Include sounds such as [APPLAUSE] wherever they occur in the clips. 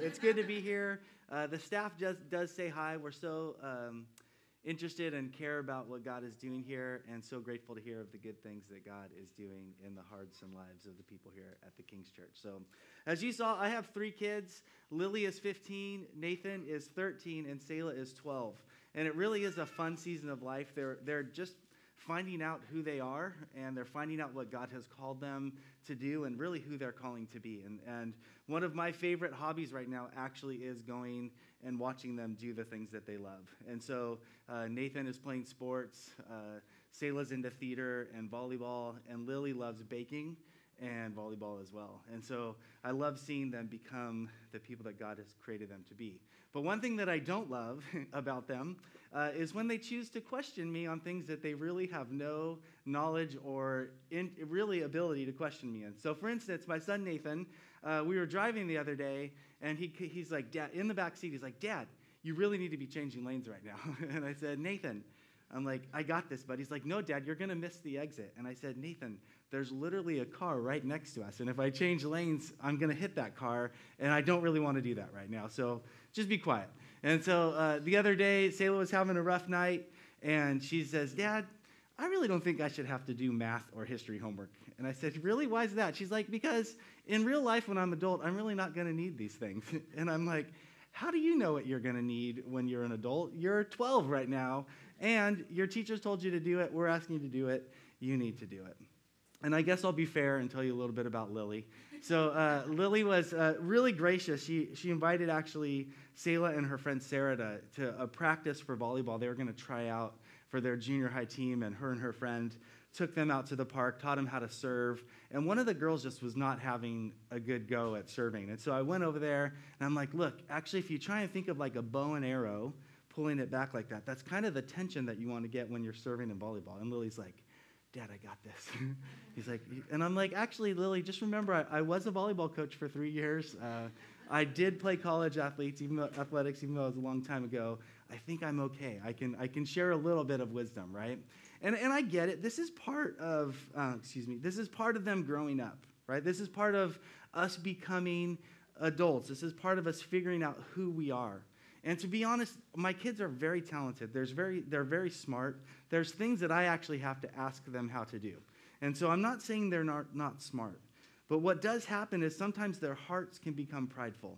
it's good to be here. Uh, the staff just does say hi. We're so um, interested and care about what God is doing here, and so grateful to hear of the good things that God is doing in the hearts and lives of the people here at the King's Church. So, as you saw, I have three kids. Lily is 15, Nathan is 13, and Selah is 12. And it really is a fun season of life. They're, they're just finding out who they are and they're finding out what God has called them to do and really who they're calling to be. And, and one of my favorite hobbies right now actually is going and watching them do the things that they love. And so uh, Nathan is playing sports, uh, Selah's into theater and volleyball, and Lily loves baking and volleyball as well. And so I love seeing them become the people that God has created them to be. But one thing that I don't love [LAUGHS] about them uh, is when they choose to question me on things that they really have no knowledge or in, really ability to question me in. So, for instance, my son Nathan, uh, we were driving the other day, and he, he's like, Dad, in the back seat, he's like, Dad, you really need to be changing lanes right now. [LAUGHS] and I said, Nathan, I'm like, I got this, but he's like, no, Dad, you're going to miss the exit. And I said, Nathan, there's literally a car right next to us. And if I change lanes, I'm going to hit that car. And I don't really want to do that right now. So just be quiet. And so uh, the other day, Selah was having a rough night. And she says, Dad, I really don't think I should have to do math or history homework. And I said, Really? Why is that? She's like, Because in real life, when I'm adult, I'm really not going to need these things. [LAUGHS] and I'm like, How do you know what you're going to need when you're an adult? You're 12 right now, and your teachers told you to do it. We're asking you to do it. You need to do it. And I guess I'll be fair and tell you a little bit about Lily. So uh, Lily was uh, really gracious. She, she invited actually Selah and her friend Sarah to, to a practice for volleyball. They were going to try out for their junior high team, and her and her friend took them out to the park, taught them how to serve. And one of the girls just was not having a good go at serving. And so I went over there, and I'm like, look, actually, if you try and think of like a bow and arrow, pulling it back like that, that's kind of the tension that you want to get when you're serving in volleyball. And Lily's like, Dad, I got this. [LAUGHS] He's like, and I'm like, actually, Lily, just remember, I, I was a volleyball coach for three years. Uh, I did play college athletes, even though, athletics, even though it was a long time ago. I think I'm okay. I can, I can share a little bit of wisdom, right? And, and I get it. This is part of, uh, excuse me, this is part of them growing up, right? This is part of us becoming adults. This is part of us figuring out who we are. And to be honest, my kids are very talented. There's very, they're very smart. There's things that I actually have to ask them how to do. And so I'm not saying they're not, not smart. But what does happen is sometimes their hearts can become prideful.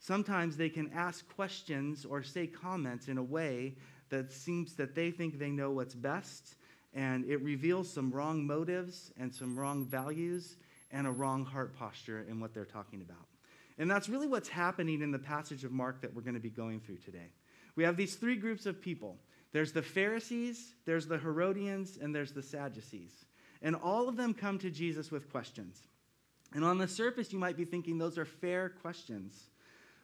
Sometimes they can ask questions or say comments in a way that seems that they think they know what's best, and it reveals some wrong motives and some wrong values and a wrong heart posture in what they're talking about. And that's really what's happening in the passage of Mark that we're going to be going through today. We have these three groups of people there's the Pharisees, there's the Herodians, and there's the Sadducees. And all of them come to Jesus with questions. And on the surface, you might be thinking those are fair questions.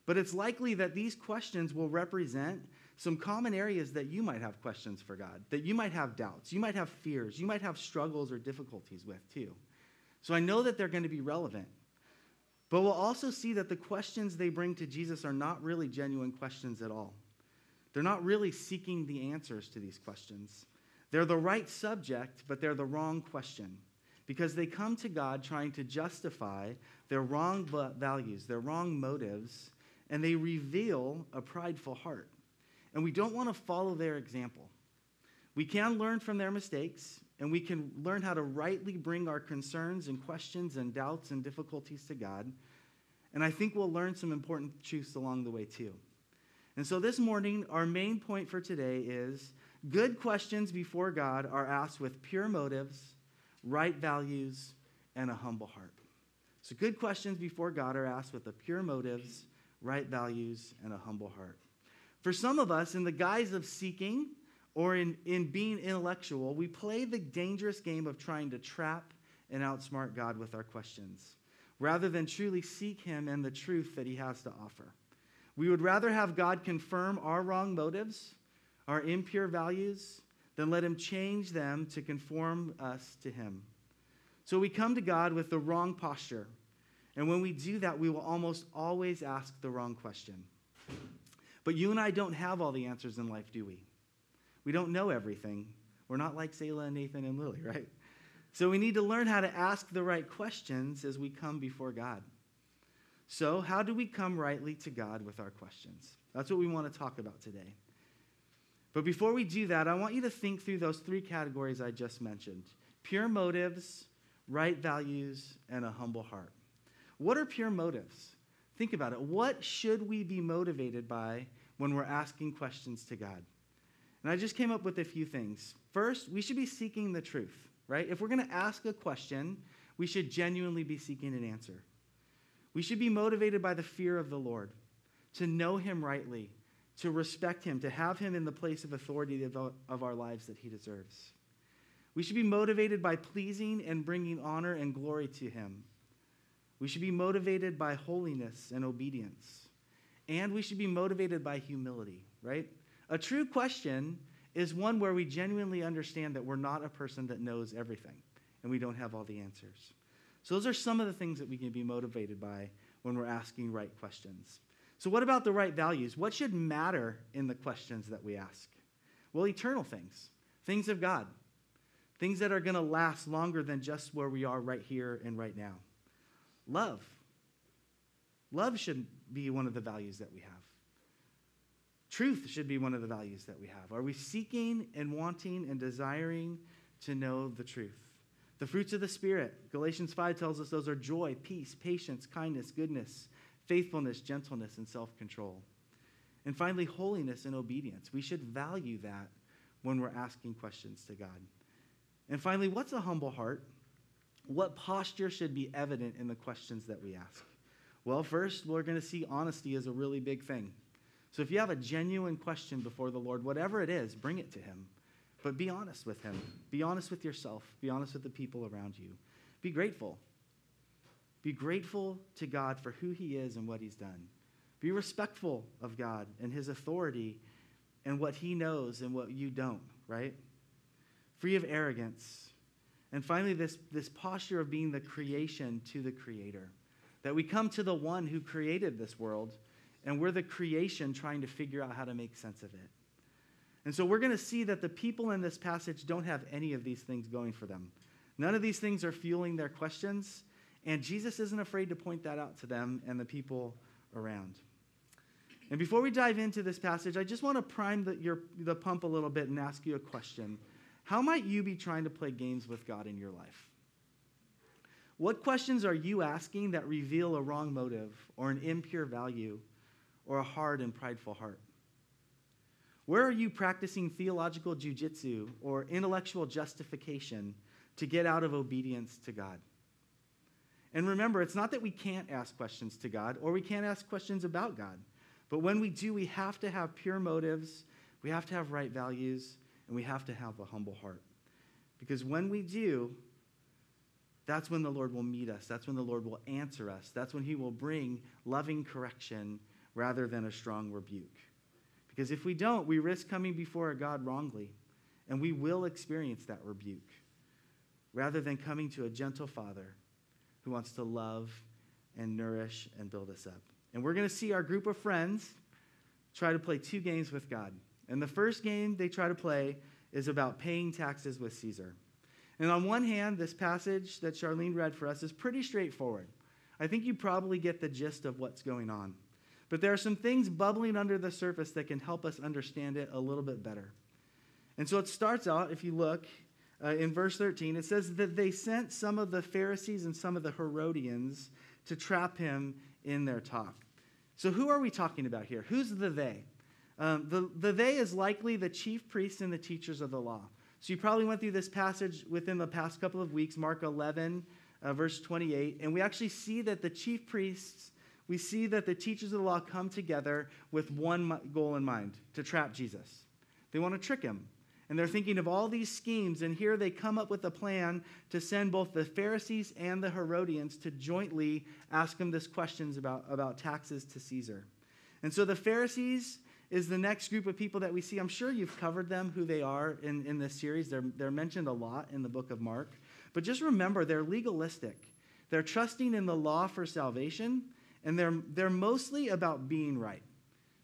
But it's likely that these questions will represent some common areas that you might have questions for God, that you might have doubts, you might have fears, you might have struggles or difficulties with too. So I know that they're going to be relevant. But we'll also see that the questions they bring to Jesus are not really genuine questions at all. They're not really seeking the answers to these questions. They're the right subject, but they're the wrong question because they come to God trying to justify their wrong values, their wrong motives, and they reveal a prideful heart. And we don't want to follow their example. We can learn from their mistakes, and we can learn how to rightly bring our concerns and questions and doubts and difficulties to God. And I think we'll learn some important truths along the way, too. And so this morning, our main point for today is good questions before God are asked with pure motives, right values, and a humble heart. So, good questions before God are asked with the pure motives, right values, and a humble heart. For some of us, in the guise of seeking, or in, in being intellectual, we play the dangerous game of trying to trap and outsmart God with our questions, rather than truly seek Him and the truth that He has to offer. We would rather have God confirm our wrong motives, our impure values, than let Him change them to conform us to Him. So we come to God with the wrong posture. And when we do that, we will almost always ask the wrong question. But you and I don't have all the answers in life, do we? We don't know everything. We're not like Selah and Nathan and Lily, [LAUGHS] right? So we need to learn how to ask the right questions as we come before God. So, how do we come rightly to God with our questions? That's what we want to talk about today. But before we do that, I want you to think through those three categories I just mentioned pure motives, right values, and a humble heart. What are pure motives? Think about it. What should we be motivated by when we're asking questions to God? And I just came up with a few things. First, we should be seeking the truth, right? If we're going to ask a question, we should genuinely be seeking an answer. We should be motivated by the fear of the Lord, to know Him rightly, to respect Him, to have Him in the place of authority of our lives that He deserves. We should be motivated by pleasing and bringing honor and glory to Him. We should be motivated by holiness and obedience. And we should be motivated by humility, right? A true question is one where we genuinely understand that we're not a person that knows everything and we don't have all the answers. So, those are some of the things that we can be motivated by when we're asking right questions. So, what about the right values? What should matter in the questions that we ask? Well, eternal things, things of God, things that are going to last longer than just where we are right here and right now. Love. Love should be one of the values that we have. Truth should be one of the values that we have. Are we seeking and wanting and desiring to know the truth? The fruits of the Spirit, Galatians 5 tells us those are joy, peace, patience, kindness, goodness, faithfulness, gentleness, and self control. And finally, holiness and obedience. We should value that when we're asking questions to God. And finally, what's a humble heart? What posture should be evident in the questions that we ask? Well, first, we're going to see honesty as a really big thing. So if you have a genuine question before the Lord, whatever it is, bring it to Him. But be honest with Him. Be honest with yourself. Be honest with the people around you. Be grateful. Be grateful to God for who He is and what He's done. Be respectful of God and His authority and what He knows and what you don't, right? Free of arrogance. And finally, this, this posture of being the creation to the Creator. That we come to the one who created this world and we're the creation trying to figure out how to make sense of it. And so we're going to see that the people in this passage don't have any of these things going for them. None of these things are fueling their questions, and Jesus isn't afraid to point that out to them and the people around. And before we dive into this passage, I just want to prime the, your, the pump a little bit and ask you a question. How might you be trying to play games with God in your life? What questions are you asking that reveal a wrong motive or an impure value or a hard and prideful heart? Where are you practicing theological jujitsu or intellectual justification to get out of obedience to God? And remember, it's not that we can't ask questions to God or we can't ask questions about God. But when we do, we have to have pure motives, we have to have right values, and we have to have a humble heart. Because when we do, that's when the Lord will meet us. That's when the Lord will answer us. That's when He will bring loving correction rather than a strong rebuke. Because if we don't, we risk coming before a God wrongly, and we will experience that rebuke, rather than coming to a gentle Father who wants to love and nourish and build us up. And we're going to see our group of friends try to play two games with God. And the first game they try to play is about paying taxes with Caesar. And on one hand, this passage that Charlene read for us is pretty straightforward. I think you probably get the gist of what's going on. But there are some things bubbling under the surface that can help us understand it a little bit better. And so it starts out, if you look uh, in verse 13, it says that they sent some of the Pharisees and some of the Herodians to trap him in their talk. So who are we talking about here? Who's the they? Um, the, the they is likely the chief priests and the teachers of the law. So you probably went through this passage within the past couple of weeks, Mark 11, uh, verse 28, and we actually see that the chief priests we see that the teachers of the law come together with one goal in mind to trap Jesus. They want to trick him. And they're thinking of all these schemes, and here they come up with a plan to send both the Pharisees and the Herodians to jointly ask him this questions about, about taxes to Caesar. And so the Pharisees is the next group of people that we see. I'm sure you've covered them, who they are in, in this series. They're, they're mentioned a lot in the book of Mark. But just remember, they're legalistic. They're trusting in the law for salvation, and they're, they're mostly about being right.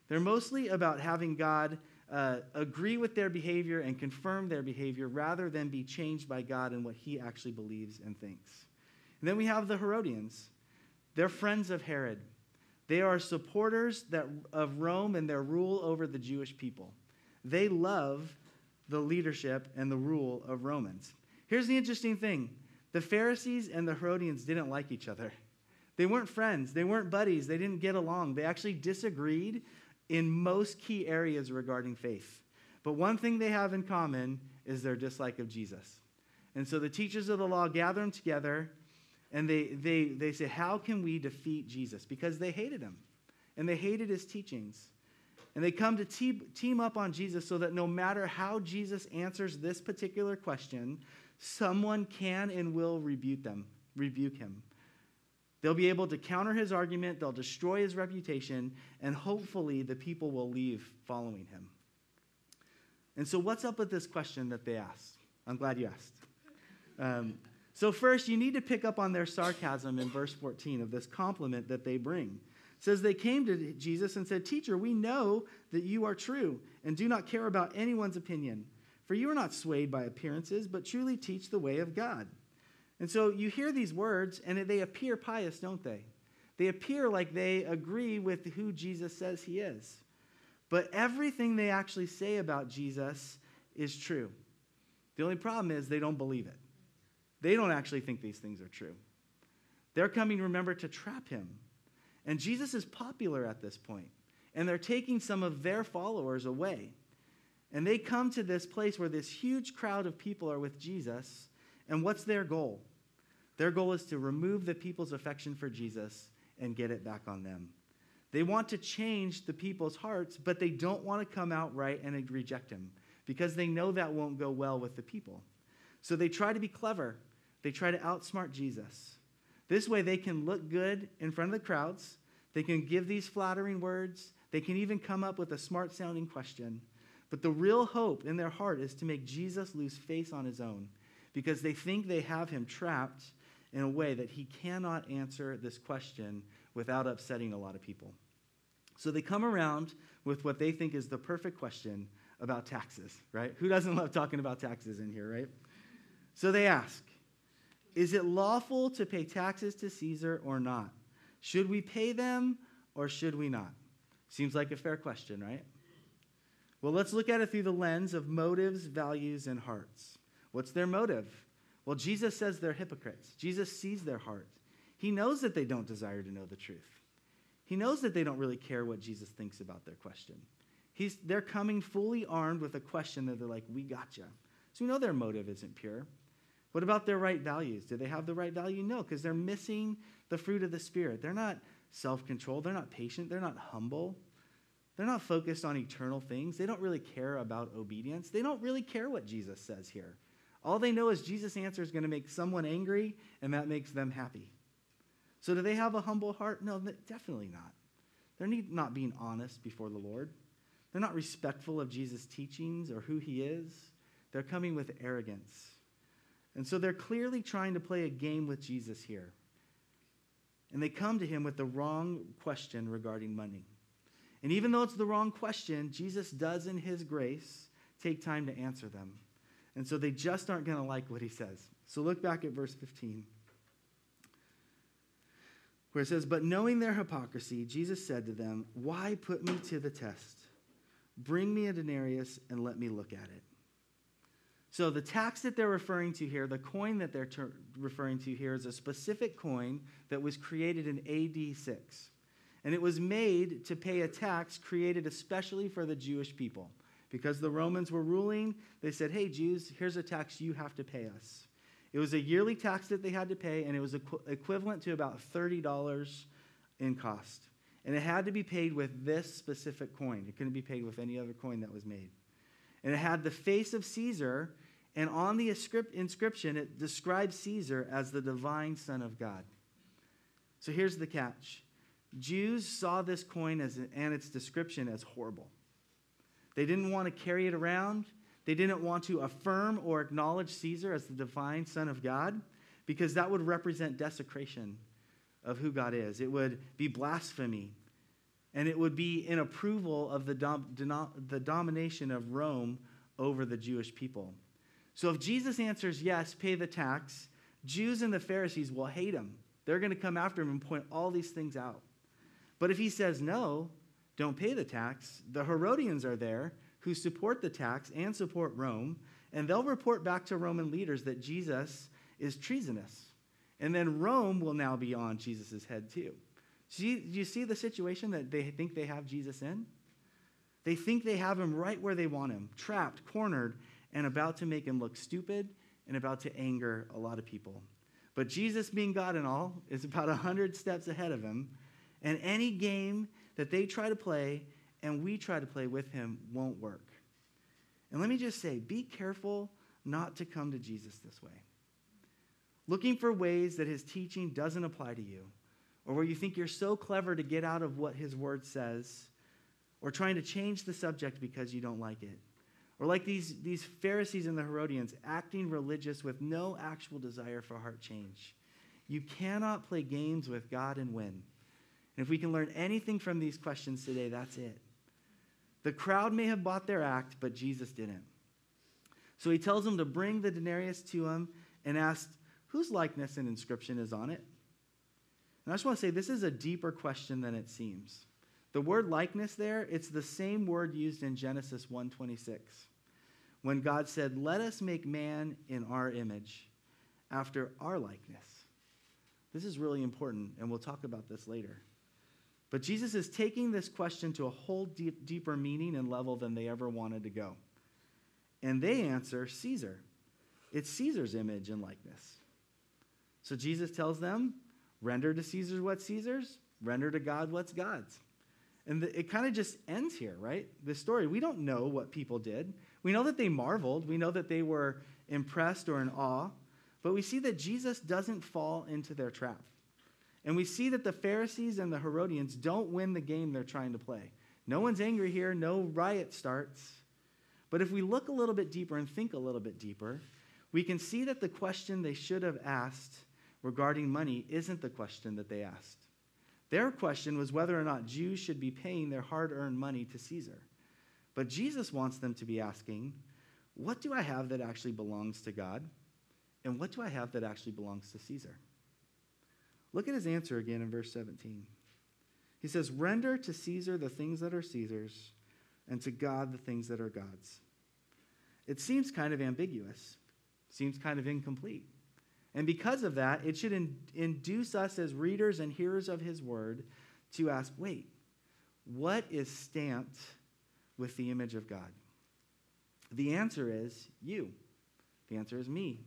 They're mostly about having God uh, agree with their behavior and confirm their behavior rather than be changed by God and what he actually believes and thinks. And then we have the Herodians. They're friends of Herod. They are supporters that, of Rome and their rule over the Jewish people. They love the leadership and the rule of Romans. Here's the interesting thing the Pharisees and the Herodians didn't like each other. [LAUGHS] They weren't friends, they weren't buddies, they didn't get along. They actually disagreed in most key areas regarding faith. But one thing they have in common is their dislike of Jesus. And so the teachers of the law gather them together and they, they, they say, How can we defeat Jesus? Because they hated him and they hated his teachings. And they come to te- team up on Jesus so that no matter how Jesus answers this particular question, someone can and will rebuke them, rebuke him. They'll be able to counter his argument, they'll destroy his reputation, and hopefully the people will leave following him. And so, what's up with this question that they asked? I'm glad you asked. Um, so, first, you need to pick up on their sarcasm in verse 14 of this compliment that they bring. It says, They came to Jesus and said, Teacher, we know that you are true and do not care about anyone's opinion, for you are not swayed by appearances, but truly teach the way of God. And so you hear these words, and they appear pious, don't they? They appear like they agree with who Jesus says he is. But everything they actually say about Jesus is true. The only problem is they don't believe it. They don't actually think these things are true. They're coming, remember, to trap him. And Jesus is popular at this point, and they're taking some of their followers away. And they come to this place where this huge crowd of people are with Jesus, and what's their goal? Their goal is to remove the people's affection for Jesus and get it back on them. They want to change the people's hearts, but they don't want to come out right and reject him because they know that won't go well with the people. So they try to be clever they try to outsmart Jesus. This way, they can look good in front of the crowds. They can give these flattering words. They can even come up with a smart sounding question. But the real hope in their heart is to make Jesus lose face on his own because they think they have him trapped in a way that he cannot answer this question without upsetting a lot of people. So they come around with what they think is the perfect question about taxes, right? Who doesn't love talking about taxes in here, right? So they ask, is it lawful to pay taxes to Caesar or not? Should we pay them or should we not? Seems like a fair question, right? Well, let's look at it through the lens of motives, values, and hearts. What's their motive? Well, Jesus says they're hypocrites. Jesus sees their heart. He knows that they don't desire to know the truth. He knows that they don't really care what Jesus thinks about their question. He's, they're coming fully armed with a question that they're like, We gotcha. So we know their motive isn't pure. What about their right values? Do they have the right value? No, because they're missing the fruit of the Spirit. They're not self controlled. They're not patient. They're not humble. They're not focused on eternal things. They don't really care about obedience. They don't really care what Jesus says here. All they know is Jesus' answer is going to make someone angry, and that makes them happy. So, do they have a humble heart? No, definitely not. They're not being honest before the Lord. They're not respectful of Jesus' teachings or who he is. They're coming with arrogance. And so they're clearly trying to play a game with Jesus here. And they come to him with the wrong question regarding money. And even though it's the wrong question, Jesus does, in his grace, take time to answer them. And so they just aren't going to like what he says. So look back at verse 15, where it says, But knowing their hypocrisy, Jesus said to them, Why put me to the test? Bring me a denarius and let me look at it. So the tax that they're referring to here, the coin that they're ter- referring to here, is a specific coin that was created in AD 6. And it was made to pay a tax created especially for the Jewish people. Because the Romans were ruling, they said, hey, Jews, here's a tax you have to pay us. It was a yearly tax that they had to pay, and it was equ- equivalent to about $30 in cost. And it had to be paid with this specific coin. It couldn't be paid with any other coin that was made. And it had the face of Caesar, and on the inscription, it describes Caesar as the divine Son of God. So here's the catch Jews saw this coin as, and its description as horrible. They didn't want to carry it around. They didn't want to affirm or acknowledge Caesar as the divine Son of God because that would represent desecration of who God is. It would be blasphemy and it would be in approval of the, dom- the domination of Rome over the Jewish people. So if Jesus answers yes, pay the tax, Jews and the Pharisees will hate him They're going to come after him and point all these things out. But if he says no, don't pay the tax, the Herodians are there who support the tax and support Rome, and they'll report back to Roman leaders that Jesus is treasonous. And then Rome will now be on Jesus' head too. Do you, see the situation that they think they have Jesus in? They think they have him right where they want him, trapped, cornered, and about to make him look stupid and about to anger a lot of people. But Jesus, being God and all, is about 100 steps ahead of him. And any game that they try to play and we try to play with him won't work. And let me just say be careful not to come to Jesus this way. Looking for ways that his teaching doesn't apply to you, or where you think you're so clever to get out of what his word says, or trying to change the subject because you don't like it. Or like these, these Pharisees and the Herodians, acting religious with no actual desire for heart change. You cannot play games with God and win. And if we can learn anything from these questions today, that's it. The crowd may have bought their act, but Jesus didn't. So he tells them to bring the denarius to him and asked, Whose likeness and inscription is on it? And I just want to say this is a deeper question than it seems. The word likeness there, it's the same word used in Genesis 1:26. When God said, "Let us make man in our image, after our likeness." This is really important, and we'll talk about this later. But Jesus is taking this question to a whole deep, deeper meaning and level than they ever wanted to go. And they answer Caesar. It's Caesar's image and likeness. So Jesus tells them, render to Caesar what's Caesar's, render to God what's God's. And the, it kind of just ends here, right? The story. We don't know what people did. We know that they marveled. We know that they were impressed or in awe. But we see that Jesus doesn't fall into their trap. And we see that the Pharisees and the Herodians don't win the game they're trying to play. No one's angry here, no riot starts. But if we look a little bit deeper and think a little bit deeper, we can see that the question they should have asked regarding money isn't the question that they asked. Their question was whether or not Jews should be paying their hard earned money to Caesar. But Jesus wants them to be asking, What do I have that actually belongs to God? And what do I have that actually belongs to Caesar? Look at his answer again in verse 17. He says, Render to Caesar the things that are Caesar's, and to God the things that are God's. It seems kind of ambiguous, seems kind of incomplete. And because of that, it should in, induce us as readers and hearers of his word to ask wait, what is stamped with the image of God? The answer is you. The answer is me.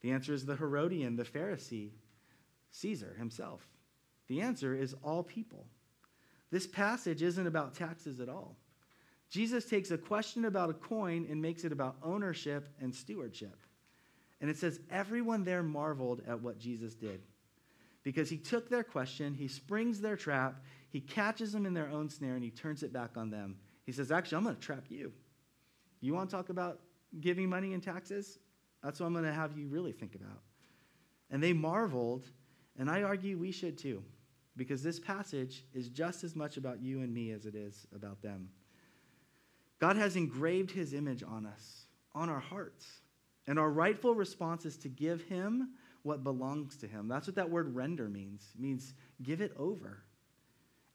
The answer is the Herodian, the Pharisee, Caesar himself. The answer is all people. This passage isn't about taxes at all. Jesus takes a question about a coin and makes it about ownership and stewardship. And it says, everyone there marveled at what Jesus did. Because he took their question, he springs their trap, he catches them in their own snare, and he turns it back on them. He says, Actually, I'm going to trap you. You want to talk about giving money and taxes? That's what I'm going to have you really think about. And they marveled, and I argue we should too, because this passage is just as much about you and me as it is about them. God has engraved his image on us, on our hearts. And our rightful response is to give him what belongs to him. That's what that word render means. It means give it over.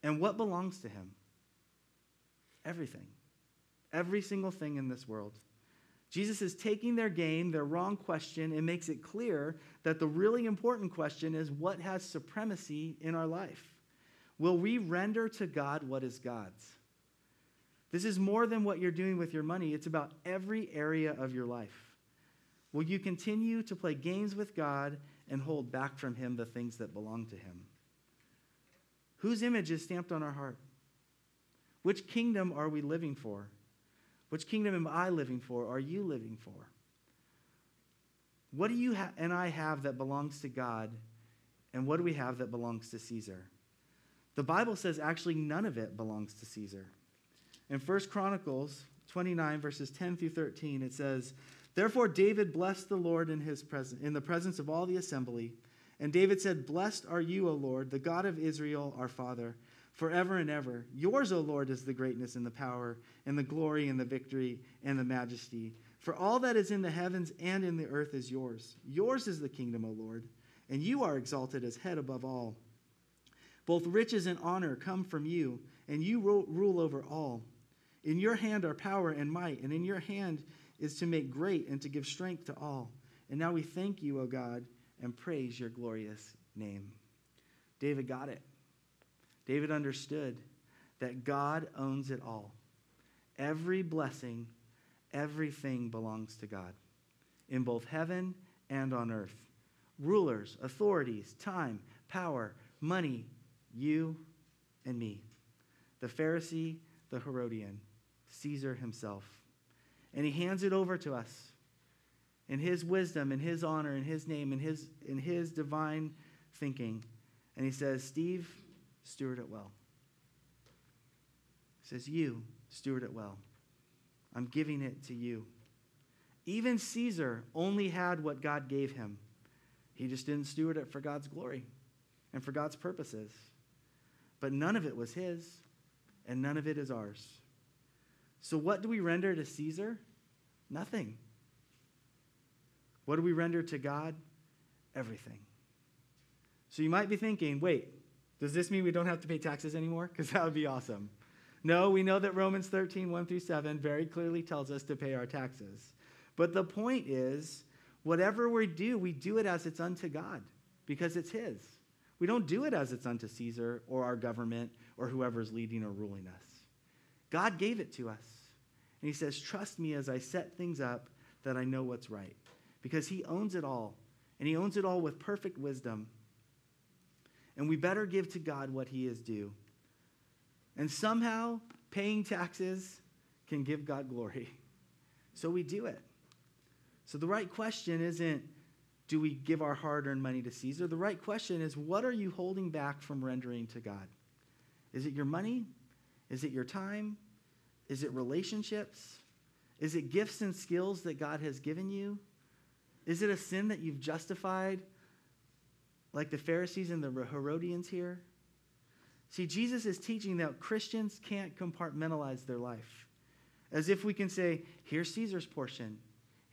And what belongs to him? Everything. Every single thing in this world. Jesus is taking their game, their wrong question, and makes it clear that the really important question is what has supremacy in our life? Will we render to God what is God's? This is more than what you're doing with your money, it's about every area of your life. Will you continue to play games with God and hold back from Him the things that belong to Him? Whose image is stamped on our heart? Which kingdom are we living for? Which kingdom am I living for? Are you living for? What do you ha- and I have that belongs to God, and what do we have that belongs to Caesar? The Bible says actually none of it belongs to Caesar. In 1 Chronicles 29, verses 10 through 13, it says, Therefore, David blessed the Lord in, his presence, in the presence of all the assembly. And David said, Blessed are you, O Lord, the God of Israel, our Father, forever and ever. Yours, O Lord, is the greatness and the power, and the glory and the victory and the majesty. For all that is in the heavens and in the earth is yours. Yours is the kingdom, O Lord, and you are exalted as head above all. Both riches and honor come from you, and you rule over all. In your hand are power and might, and in your hand is to make great and to give strength to all. And now we thank you, O God, and praise your glorious name. David got it. David understood that God owns it all. Every blessing, everything belongs to God in both heaven and on earth. Rulers, authorities, time, power, money, you and me. The Pharisee, the Herodian, Caesar himself. And he hands it over to us in his wisdom, in his honor, in his name, in his, in his divine thinking. And he says, Steve, steward it well. He says, You, steward it well. I'm giving it to you. Even Caesar only had what God gave him. He just didn't steward it for God's glory and for God's purposes. But none of it was his, and none of it is ours. So, what do we render to Caesar? Nothing. What do we render to God? Everything. So, you might be thinking, wait, does this mean we don't have to pay taxes anymore? Because that would be awesome. No, we know that Romans 13, 1 through 7 very clearly tells us to pay our taxes. But the point is, whatever we do, we do it as it's unto God because it's His. We don't do it as it's unto Caesar or our government or whoever's leading or ruling us. God gave it to us. And He says, Trust me as I set things up that I know what's right because He owns it all. And He owns it all with perfect wisdom. And we better give to God what He is due. And somehow, paying taxes can give God glory. [LAUGHS] So we do it. So the right question isn't, do we give our hard earned money to Caesar? The right question is, what are you holding back from rendering to God? Is it your money? Is it your time? Is it relationships? Is it gifts and skills that God has given you? Is it a sin that you've justified, like the Pharisees and the Herodians here? See, Jesus is teaching that Christians can't compartmentalize their life. As if we can say, here's Caesar's portion,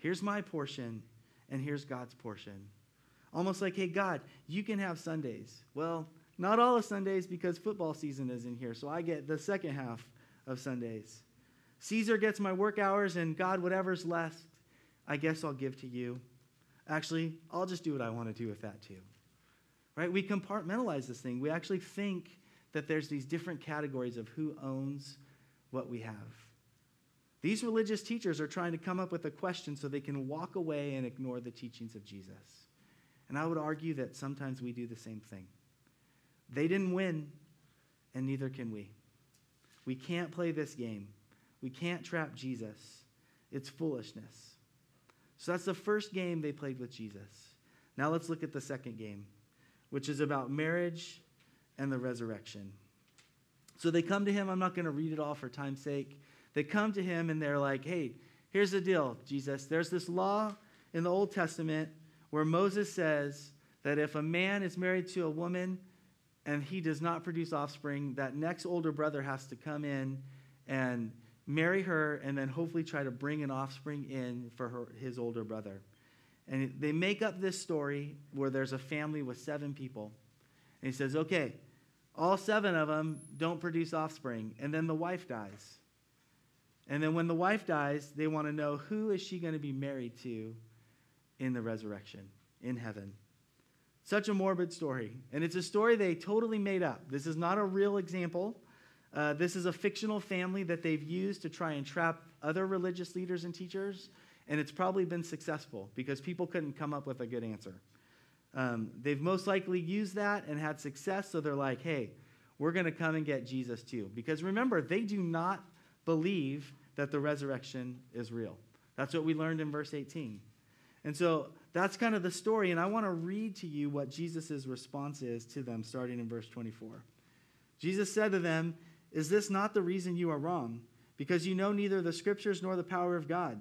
Here's my portion, and here's God's portion. Almost like, hey, God, you can have Sundays. Well, not all of Sundays because football season is in here, so I get the second half of Sundays. Caesar gets my work hours, and God, whatever's left, I guess I'll give to you. Actually, I'll just do what I want to do with that too. Right? We compartmentalize this thing. We actually think that there's these different categories of who owns what we have. These religious teachers are trying to come up with a question so they can walk away and ignore the teachings of Jesus. And I would argue that sometimes we do the same thing. They didn't win, and neither can we. We can't play this game. We can't trap Jesus. It's foolishness. So that's the first game they played with Jesus. Now let's look at the second game, which is about marriage and the resurrection. So they come to him. I'm not going to read it all for time's sake. They come to him and they're like, hey, here's the deal, Jesus. There's this law in the Old Testament where Moses says that if a man is married to a woman and he does not produce offspring, that next older brother has to come in and marry her and then hopefully try to bring an offspring in for her, his older brother. And they make up this story where there's a family with seven people. And he says, okay, all seven of them don't produce offspring. And then the wife dies. And then when the wife dies, they want to know who is she going to be married to in the resurrection, in heaven. Such a morbid story. And it's a story they totally made up. This is not a real example. Uh, this is a fictional family that they've used to try and trap other religious leaders and teachers. And it's probably been successful because people couldn't come up with a good answer. Um, they've most likely used that and had success. So they're like, hey, we're going to come and get Jesus too. Because remember, they do not believe that the resurrection is real. That's what we learned in verse 18. And so that's kind of the story. And I want to read to you what Jesus' response is to them, starting in verse 24. Jesus said to them, Is this not the reason you are wrong? Because you know neither the scriptures nor the power of God.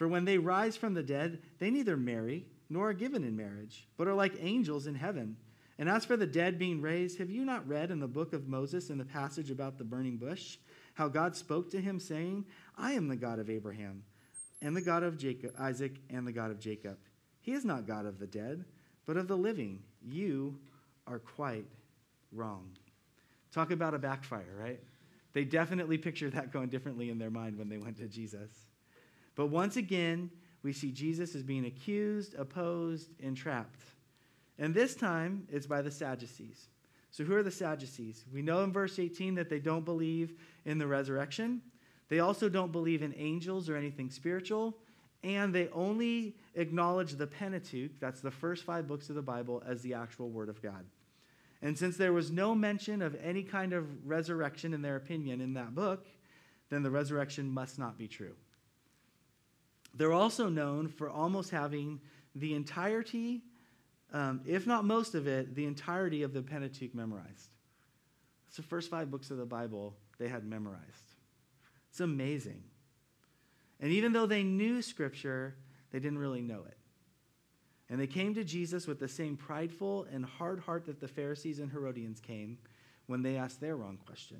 For when they rise from the dead, they neither marry nor are given in marriage, but are like angels in heaven. And as for the dead being raised, have you not read in the book of Moses in the passage about the burning bush? how God spoke to him, saying, I am the God of Abraham, and the God of Jacob, Isaac, and the God of Jacob. He is not God of the dead, but of the living, you are quite wrong. Talk about a backfire, right? They definitely pictured that going differently in their mind when they went to Jesus. But once again, we see Jesus as being accused, opposed, entrapped. And this time, it's by the Sadducees. So, who are the Sadducees? We know in verse 18 that they don't believe in the resurrection. They also don't believe in angels or anything spiritual. And they only acknowledge the Pentateuch, that's the first five books of the Bible, as the actual Word of God. And since there was no mention of any kind of resurrection, in their opinion, in that book, then the resurrection must not be true. They're also known for almost having the entirety, um, if not most of it, the entirety of the Pentateuch memorized. It's the first five books of the Bible they had memorized. It's amazing. And even though they knew Scripture, they didn't really know it. And they came to Jesus with the same prideful and hard heart that the Pharisees and Herodians came when they asked their wrong question.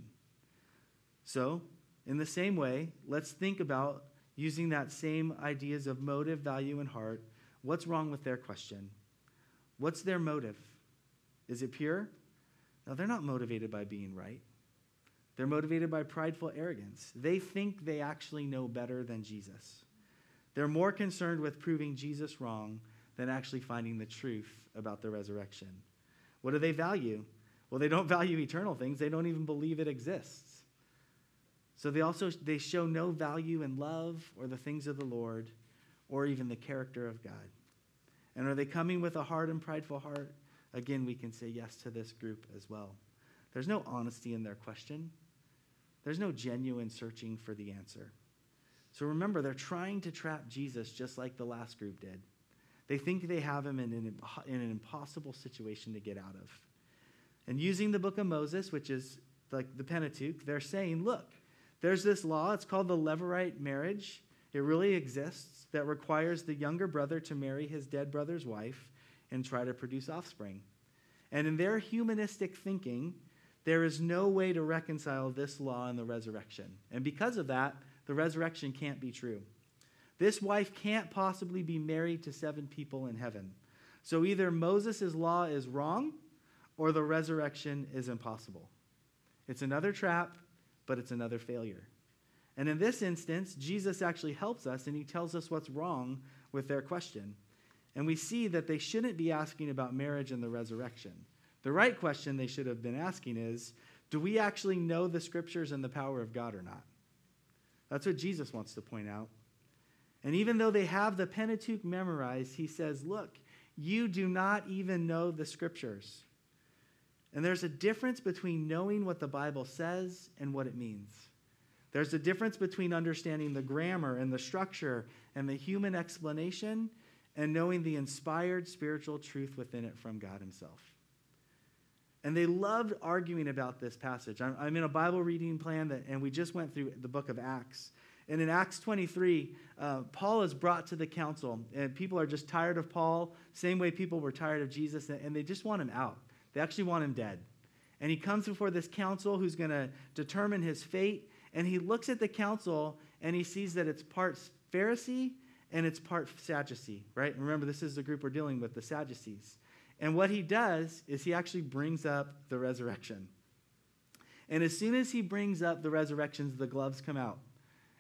So, in the same way, let's think about using that same ideas of motive, value, and heart. What's wrong with their question? What's their motive? Is it pure? No, they're not motivated by being right. They're motivated by prideful arrogance. They think they actually know better than Jesus. They're more concerned with proving Jesus wrong than actually finding the truth about the resurrection. What do they value? Well, they don't [LAUGHS] value eternal things. They don't even believe it exists. So they also they show no value in love or the things of the Lord or even the character of God. And are they coming with a hard and prideful heart? Again, we can say yes to this group as well. There's no honesty in their question. There's no genuine searching for the answer. So remember, they're trying to trap Jesus just like the last group did. They think they have him in an, in an impossible situation to get out of. And using the book of Moses, which is like the Pentateuch, they're saying, look, there's this law. It's called the Levirate marriage. It really exists that requires the younger brother to marry his dead brother's wife and try to produce offspring. And in their humanistic thinking, there is no way to reconcile this law and the resurrection. And because of that, the resurrection can't be true. This wife can't possibly be married to seven people in heaven. So either Moses' law is wrong or the resurrection is impossible. It's another trap, but it's another failure. And in this instance, Jesus actually helps us and he tells us what's wrong with their question. And we see that they shouldn't be asking about marriage and the resurrection. The right question they should have been asking is do we actually know the scriptures and the power of God or not? That's what Jesus wants to point out. And even though they have the Pentateuch memorized, he says, Look, you do not even know the scriptures. And there's a difference between knowing what the Bible says and what it means. There's a difference between understanding the grammar and the structure and the human explanation and knowing the inspired spiritual truth within it from God Himself. And they loved arguing about this passage. I'm, I'm in a Bible reading plan, that, and we just went through the book of Acts. And in Acts 23, uh, Paul is brought to the council, and people are just tired of Paul, same way people were tired of Jesus, and they just want him out. They actually want him dead. And he comes before this council who's going to determine his fate, and he looks at the council and he sees that it's part Pharisee and it's part Sadducee, right? Remember, this is the group we're dealing with, the Sadducees. And what he does is he actually brings up the resurrection. And as soon as he brings up the resurrections, the gloves come out.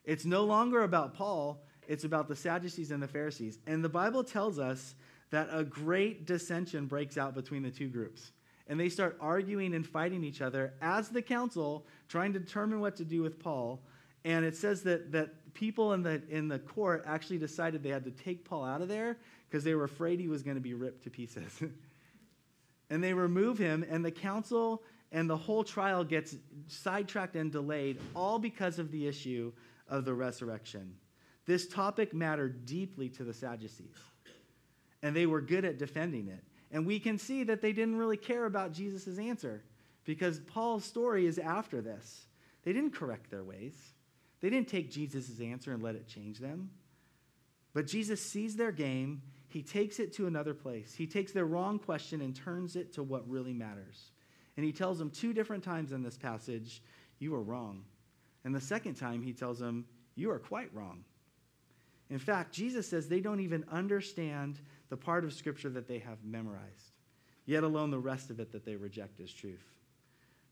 It's no longer about Paul, it's about the Sadducees and the Pharisees. And the Bible tells us that a great dissension breaks out between the two groups. And they start arguing and fighting each other as the council, trying to determine what to do with Paul. And it says that, that people in the, in the court actually decided they had to take Paul out of there because they were afraid he was going to be ripped to pieces. [LAUGHS] and they remove him, and the council and the whole trial gets sidetracked and delayed, all because of the issue of the resurrection. This topic mattered deeply to the Sadducees, and they were good at defending it. And we can see that they didn't really care about Jesus' answer because Paul's story is after this. They didn't correct their ways, they didn't take Jesus' answer and let it change them. But Jesus sees their game, he takes it to another place. He takes their wrong question and turns it to what really matters. And he tells them two different times in this passage, You are wrong. And the second time, he tells them, You are quite wrong. In fact, Jesus says they don't even understand the part of Scripture that they have memorized, yet alone the rest of it that they reject as truth.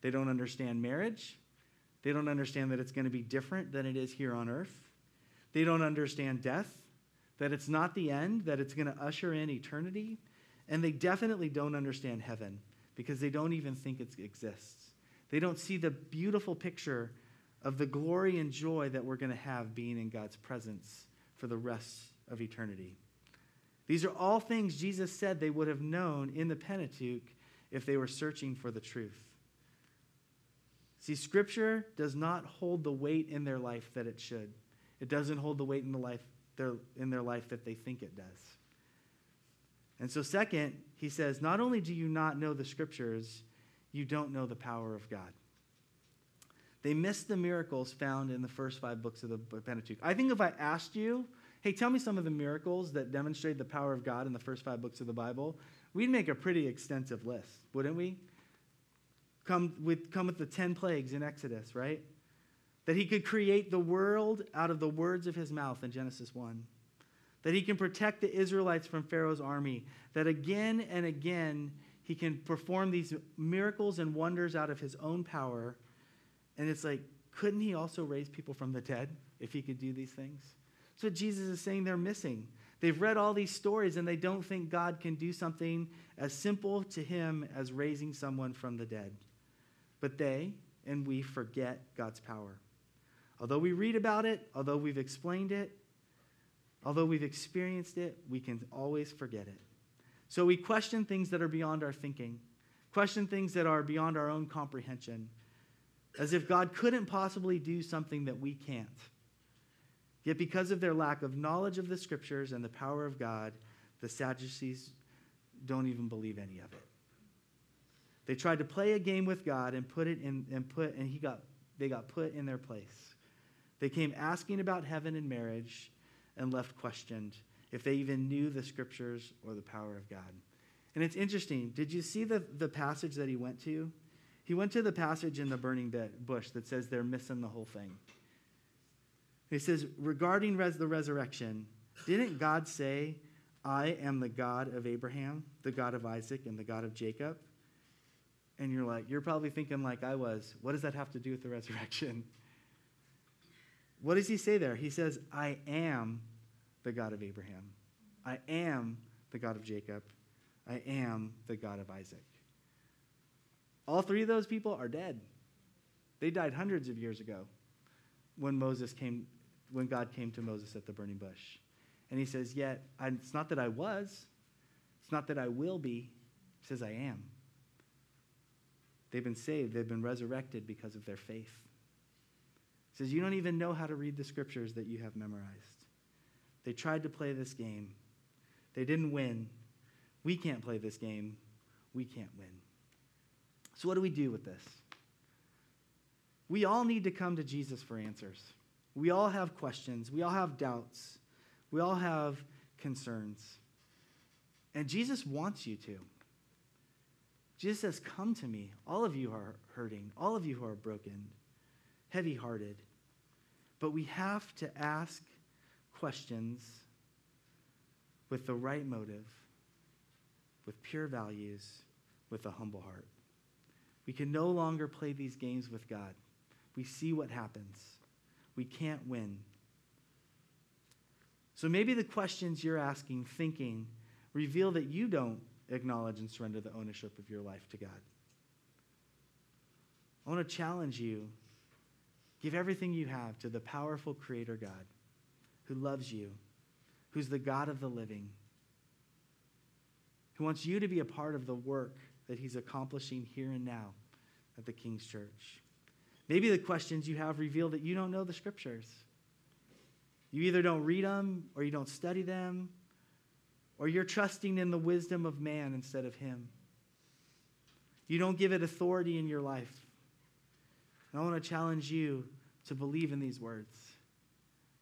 They don't understand marriage. They don't understand that it's going to be different than it is here on earth. They don't understand death, that it's not the end, that it's going to usher in eternity. And they definitely don't understand heaven because they don't even think it exists. They don't see the beautiful picture of the glory and joy that we're going to have being in God's presence for the rest of eternity. These are all things Jesus said they would have known in the Pentateuch if they were searching for the truth. See, Scripture does not hold the weight in their life that it should. It doesn't hold the weight in, the life, their, in their life that they think it does. And so, second, he says, not only do you not know the Scriptures, you don't know the power of God. They miss the miracles found in the first five books of the Pentateuch. I think if I asked you, hey, tell me some of the miracles that demonstrate the power of God in the first five books of the Bible, we'd make a pretty extensive list, wouldn't we? Come with, come with the 10 plagues in Exodus, right? That he could create the world out of the words of his mouth in Genesis 1. That he can protect the Israelites from Pharaoh's army. That again and again he can perform these miracles and wonders out of his own power and it's like, couldn't he also raise people from the dead if he could do these things? So Jesus is saying they're missing. They've read all these stories and they don't think God can do something as simple to him as raising someone from the dead. But they and we forget God's power. Although we read about it, although we've explained it, although we've experienced it, we can always forget it. So we question things that are beyond our thinking, question things that are beyond our own comprehension as if God couldn't possibly do something that we can't. Yet, because of their lack of knowledge of the scriptures and the power of God, the Sadducees don't even believe any of it. They tried to play a game with God and put it in and put and he got they got put in their place. They came asking about heaven and marriage and left questioned if they even knew the scriptures or the power of God. And it's interesting. Did you see the, the passage that he went to? He went to the passage in the burning bush that says they're missing the whole thing. He says, regarding res- the resurrection, didn't God say, I am the God of Abraham, the God of Isaac, and the God of Jacob? And you're like, you're probably thinking like I was, what does that have to do with the resurrection? [LAUGHS] What does he say there? He says, I am the God of Abraham. I am the God of Jacob. I am the God of Isaac. All three of those people are dead. They died hundreds of years ago when Moses came, when God came to Moses at the burning bush. And he says, Yet, I, it's not that I was, it's not that I will be. He says, I am. They've been saved, they've been resurrected because of their faith. He says, You don't even know how to read the scriptures that you have memorized. They tried to play this game, they didn't win. We can't play this game, we can't win. So, what do we do with this? We all need to come to Jesus for answers. We all have questions. We all have doubts. We all have concerns. And Jesus wants you to. Jesus says, Come to me. All of you are hurting, all of you who are broken, heavy hearted. But we have to ask questions with the right motive, with pure values, with a humble heart. We can no longer play these games with God. We see what happens. We can't win. So maybe the questions you're asking, thinking, reveal that you don't acknowledge and surrender the ownership of your life to God. I want to challenge you give everything you have to the powerful Creator God who loves you, who's the God of the living, who wants you to be a part of the work that he's accomplishing here and now at the King's Church. Maybe the questions you have reveal that you don't know the scriptures. You either don't read them or you don't study them, or you're trusting in the wisdom of man instead of him. You don't give it authority in your life. And I want to challenge you to believe in these words,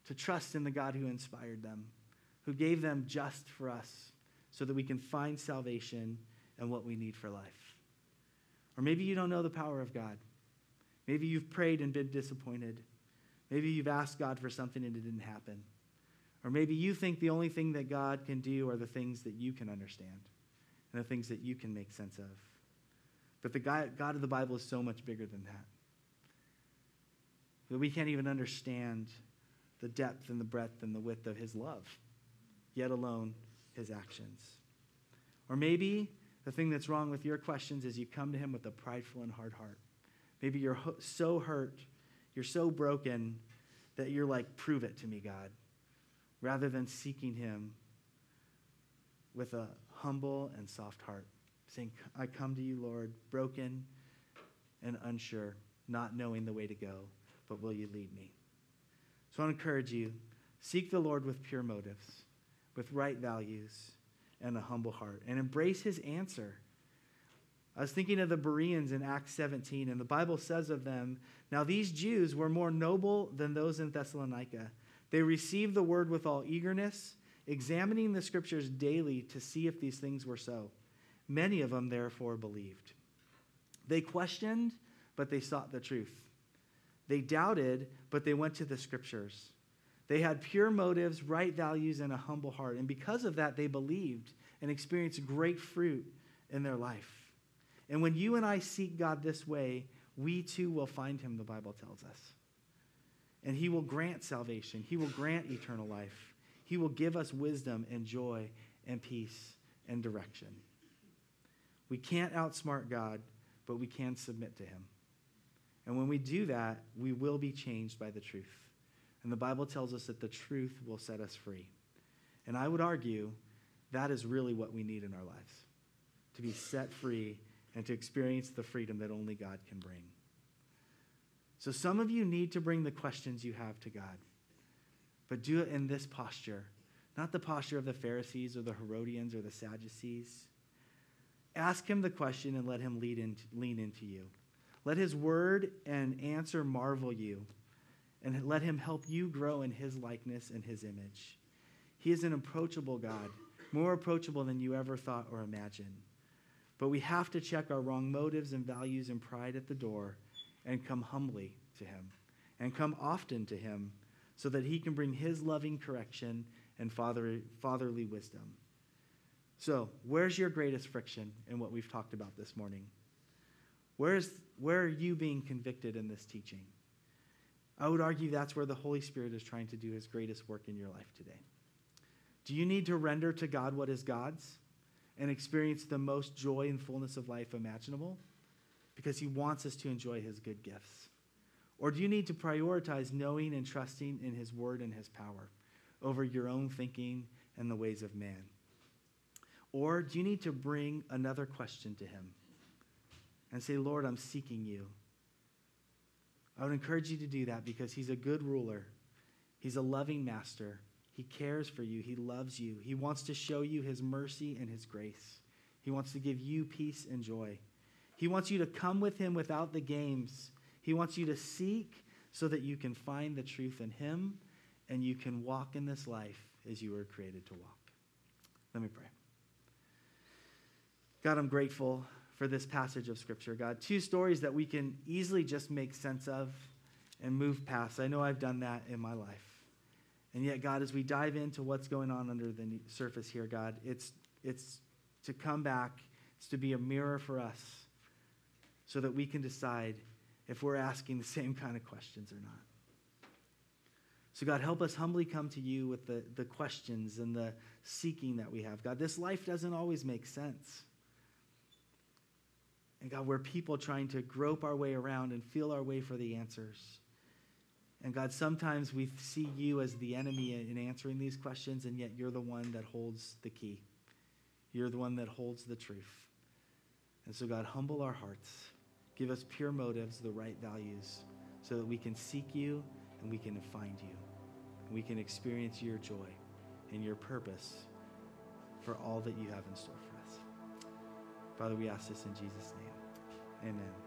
to trust in the God who inspired them, who gave them just for us so that we can find salvation and what we need for life. Or maybe you don't know the power of God. Maybe you've prayed and been disappointed. Maybe you've asked God for something and it didn't happen. Or maybe you think the only thing that God can do are the things that you can understand and the things that you can make sense of. But the God of the Bible is so much bigger than that. That we can't even understand the depth and the breadth and the width of his love, yet alone his actions. Or maybe the thing that's wrong with your questions is you come to him with a prideful and hard heart. Maybe you're so hurt, you're so broken that you're like, prove it to me, God, rather than seeking him with a humble and soft heart, saying, I come to you, Lord, broken and unsure, not knowing the way to go, but will you lead me? So I encourage you seek the Lord with pure motives, with right values, and a humble heart, and embrace his answer. I was thinking of the Bereans in Acts 17, and the Bible says of them, Now these Jews were more noble than those in Thessalonica. They received the word with all eagerness, examining the scriptures daily to see if these things were so. Many of them, therefore, believed. They questioned, but they sought the truth. They doubted, but they went to the scriptures. They had pure motives, right values, and a humble heart. And because of that, they believed and experienced great fruit in their life. And when you and I seek God this way, we too will find him, the Bible tells us. And he will grant salvation, he will grant eternal life, he will give us wisdom and joy and peace and direction. We can't outsmart God, but we can submit to him. And when we do that, we will be changed by the truth. And the Bible tells us that the truth will set us free. And I would argue that is really what we need in our lives to be set free and to experience the freedom that only God can bring. So some of you need to bring the questions you have to God, but do it in this posture, not the posture of the Pharisees or the Herodians or the Sadducees. Ask him the question and let him lead in, lean into you. Let his word and answer marvel you, and let him help you grow in his likeness and his image. He is an approachable God, more approachable than you ever thought or imagined. But we have to check our wrong motives and values and pride at the door and come humbly to him and come often to him so that he can bring his loving correction and father, fatherly wisdom. So, where's your greatest friction in what we've talked about this morning? Where's, where are you being convicted in this teaching? I would argue that's where the Holy Spirit is trying to do his greatest work in your life today. Do you need to render to God what is God's and experience the most joy and fullness of life imaginable? Because he wants us to enjoy his good gifts. Or do you need to prioritize knowing and trusting in his word and his power over your own thinking and the ways of man? Or do you need to bring another question to him? and say, Lord, I'm seeking you. I would encourage you to do that because He's a good ruler, He's a loving master. He cares for you, He loves you. He wants to show you His mercy and His grace. He wants to give you peace and joy. He wants you to come with Him without the games. He wants you to seek so that you can find the truth in Him and you can walk in this life as you were created to walk. Let me pray. God, I'm grateful for this passage of Scripture, God. Two stories that we can easily just make sense of and move past. I know I've done that in my life. And yet, God, as we dive into what's going on under the surface here, God, it's, it's to come back, it's to be a mirror for us so that we can decide if we're asking the same kind of questions or not. So, God, help us humbly come to you with the, the questions and the seeking that we have. God, this life doesn't always make sense. And God, we're people trying to grope our way around and feel our way for the answers. And God, sometimes we see you as the enemy in answering these questions, and yet you're the one that holds the key. You're the one that holds the truth. And so, God, humble our hearts. Give us pure motives, the right values, so that we can seek you and we can find you. We can experience your joy and your purpose for all that you have in store for us. Father, we ask this in Jesus' name. Amen.